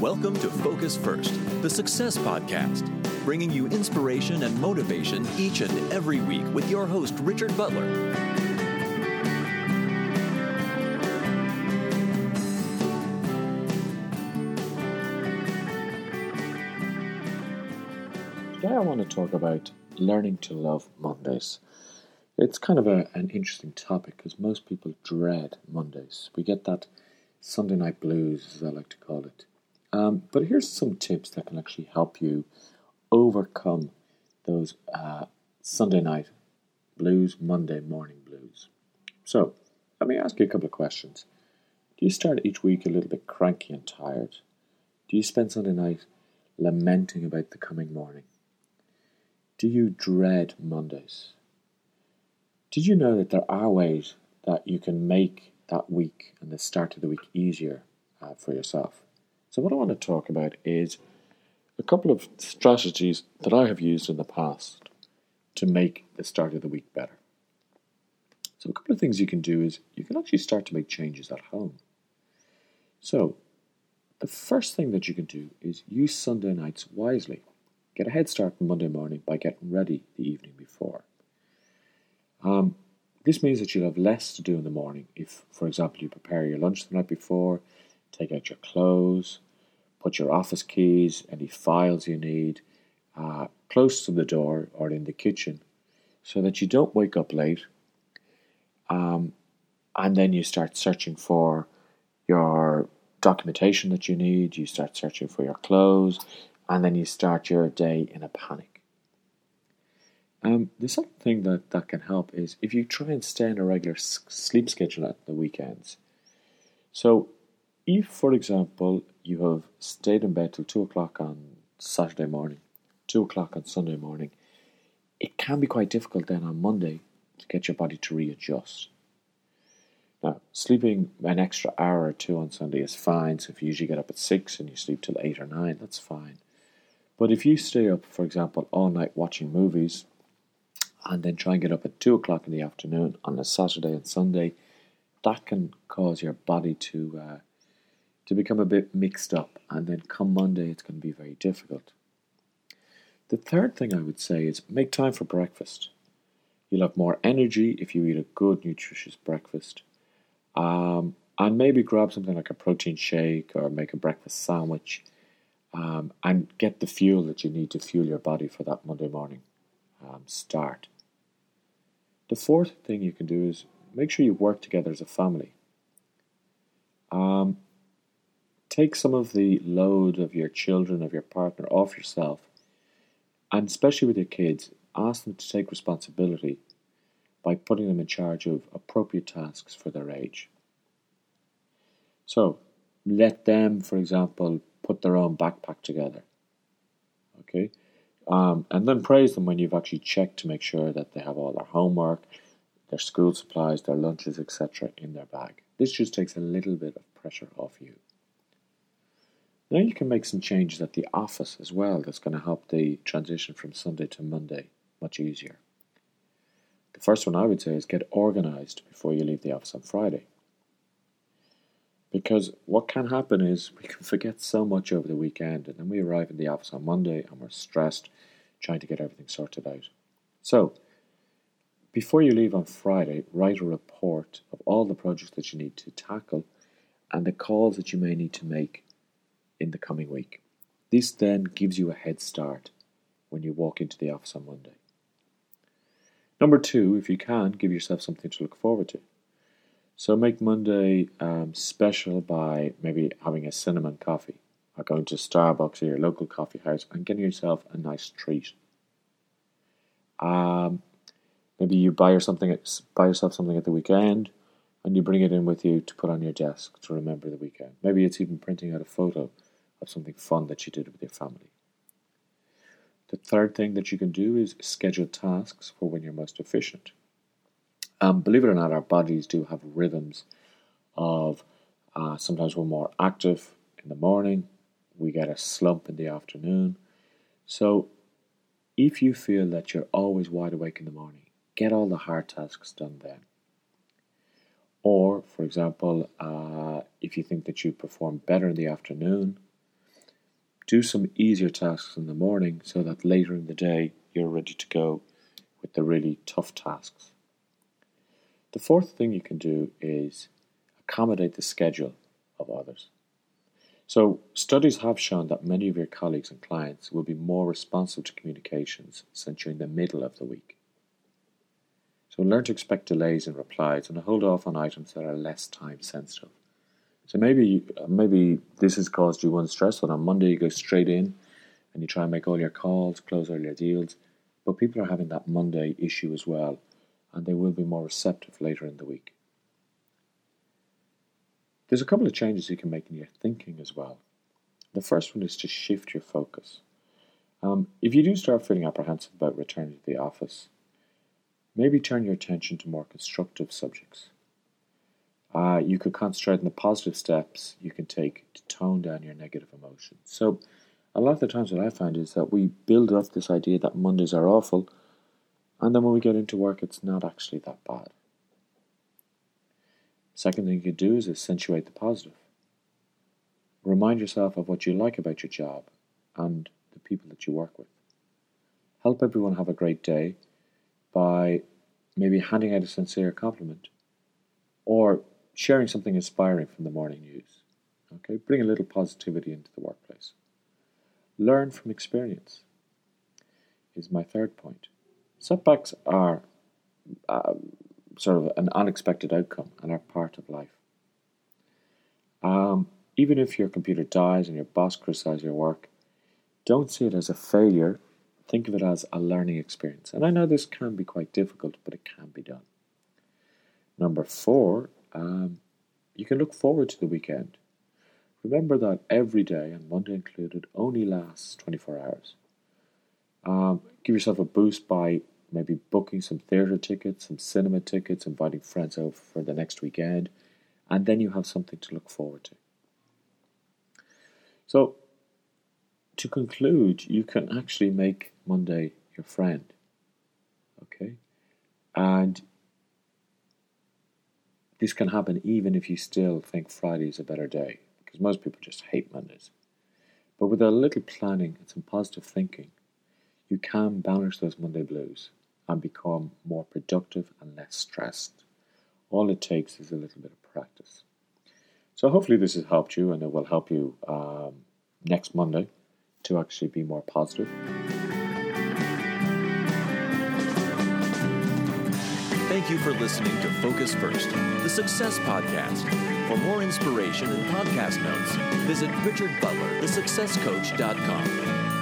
Welcome to Focus First, the Success Podcast, bringing you inspiration and motivation each and every week with your host, Richard Butler. Today I want to talk about learning to love Mondays. It's kind of a, an interesting topic because most people dread Mondays. We get that Sunday night blues, as I like to call it. Um, but here's some tips that can actually help you overcome those uh, Sunday night blues, Monday morning blues. So, let me ask you a couple of questions. Do you start each week a little bit cranky and tired? Do you spend Sunday night lamenting about the coming morning? Do you dread Mondays? Did you know that there are ways that you can make that week and the start of the week easier uh, for yourself? So, what I want to talk about is a couple of strategies that I have used in the past to make the start of the week better. So, a couple of things you can do is you can actually start to make changes at home. So, the first thing that you can do is use Sunday nights wisely. Get a head start on Monday morning by getting ready the evening before. Um, this means that you'll have less to do in the morning if, for example, you prepare your lunch the night before, take out your clothes, put your office keys, any files you need, uh, close to the door or in the kitchen so that you don't wake up late um, and then you start searching for your documentation that you need, you start searching for your clothes, and then you start your day in a panic. Um, the second thing that, that can help is if you try and stay on a regular s- sleep schedule at the weekends. So, if, for example, you have stayed in bed till 2 o'clock on Saturday morning, 2 o'clock on Sunday morning, it can be quite difficult then on Monday to get your body to readjust. Now, sleeping an extra hour or two on Sunday is fine. So, if you usually get up at 6 and you sleep till 8 or 9, that's fine. But if you stay up, for example, all night watching movies and then try and get up at 2 o'clock in the afternoon on a Saturday and Sunday, that can cause your body to, uh, to become a bit mixed up. And then come Monday, it's going to be very difficult. The third thing I would say is make time for breakfast. You'll have more energy if you eat a good, nutritious breakfast. Um, and maybe grab something like a protein shake or make a breakfast sandwich um, and get the fuel that you need to fuel your body for that Monday morning um, start. The fourth thing you can do is make sure you work together as a family. Um, take some of the load of your children, of your partner, off yourself, and especially with your kids, ask them to take responsibility by putting them in charge of appropriate tasks for their age. So, let them, for example, put their own backpack together. Okay? Um, and then praise them when you've actually checked to make sure that they have all their homework, their school supplies, their lunches, etc., in their bag. This just takes a little bit of pressure off you. Now you can make some changes at the office as well that's going to help the transition from Sunday to Monday much easier. The first one I would say is get organized before you leave the office on Friday. Because what can happen is we can forget so much over the weekend, and then we arrive in the office on Monday and we're stressed trying to get everything sorted out. So, before you leave on Friday, write a report of all the projects that you need to tackle and the calls that you may need to make in the coming week. This then gives you a head start when you walk into the office on Monday. Number two, if you can, give yourself something to look forward to. So make Monday um, special by maybe having a cinnamon coffee or going to Starbucks or your local coffee house and getting yourself a nice treat. Um, maybe you buy, something, buy yourself something at the weekend and you bring it in with you to put on your desk to remember the weekend. Maybe it's even printing out a photo of something fun that you did with your family. The third thing that you can do is schedule tasks for when you're most efficient. Um, believe it or not, our bodies do have rhythms of uh, sometimes we're more active in the morning, we get a slump in the afternoon. So, if you feel that you're always wide awake in the morning, get all the hard tasks done then. Or, for example, uh, if you think that you perform better in the afternoon, Do some easier tasks in the morning so that later in the day you're ready to go with the really tough tasks. The fourth thing you can do is accommodate the schedule of others. So, studies have shown that many of your colleagues and clients will be more responsive to communications sent during the middle of the week. So, learn to expect delays in replies and hold off on items that are less time sensitive. So maybe maybe this has caused you one stress that on Monday you go straight in and you try and make all your calls, close all your deals, but people are having that Monday issue as well, and they will be more receptive later in the week. There's a couple of changes you can make in your thinking as well. The first one is to shift your focus. Um, if you do start feeling apprehensive about returning to the office, maybe turn your attention to more constructive subjects. Uh, you could concentrate on the positive steps you can take to tone down your negative emotions. So, a lot of the times, what I find is that we build up this idea that Mondays are awful, and then when we get into work, it's not actually that bad. Second thing you could do is accentuate the positive. Remind yourself of what you like about your job and the people that you work with. Help everyone have a great day by maybe handing out a sincere compliment or sharing something inspiring from the morning news. Okay, bring a little positivity into the workplace. Learn from experience is my third point. Setbacks are uh, sort of an unexpected outcome and are part of life. Um, even if your computer dies and your boss criticizes your work, don't see it as a failure. Think of it as a learning experience. And I know this can be quite difficult, but it can be done. Number four um, you can look forward to the weekend. Remember that every day, and Monday included, only lasts 24 hours. Um, give yourself a boost by maybe booking some theatre tickets, some cinema tickets, inviting friends over for the next weekend, and then you have something to look forward to. So, to conclude, you can actually make Monday your friend. Okay? And this can happen even if you still think Friday is a better day, because most people just hate Mondays. But with a little planning and some positive thinking, you can balance those Monday blues and become more productive and less stressed. All it takes is a little bit of practice. So, hopefully, this has helped you and it will help you um, next Monday to actually be more positive. Thank you for listening to Focus First, the Success Podcast. For more inspiration and podcast notes, visit richardbutlerthesuccesscoach.com.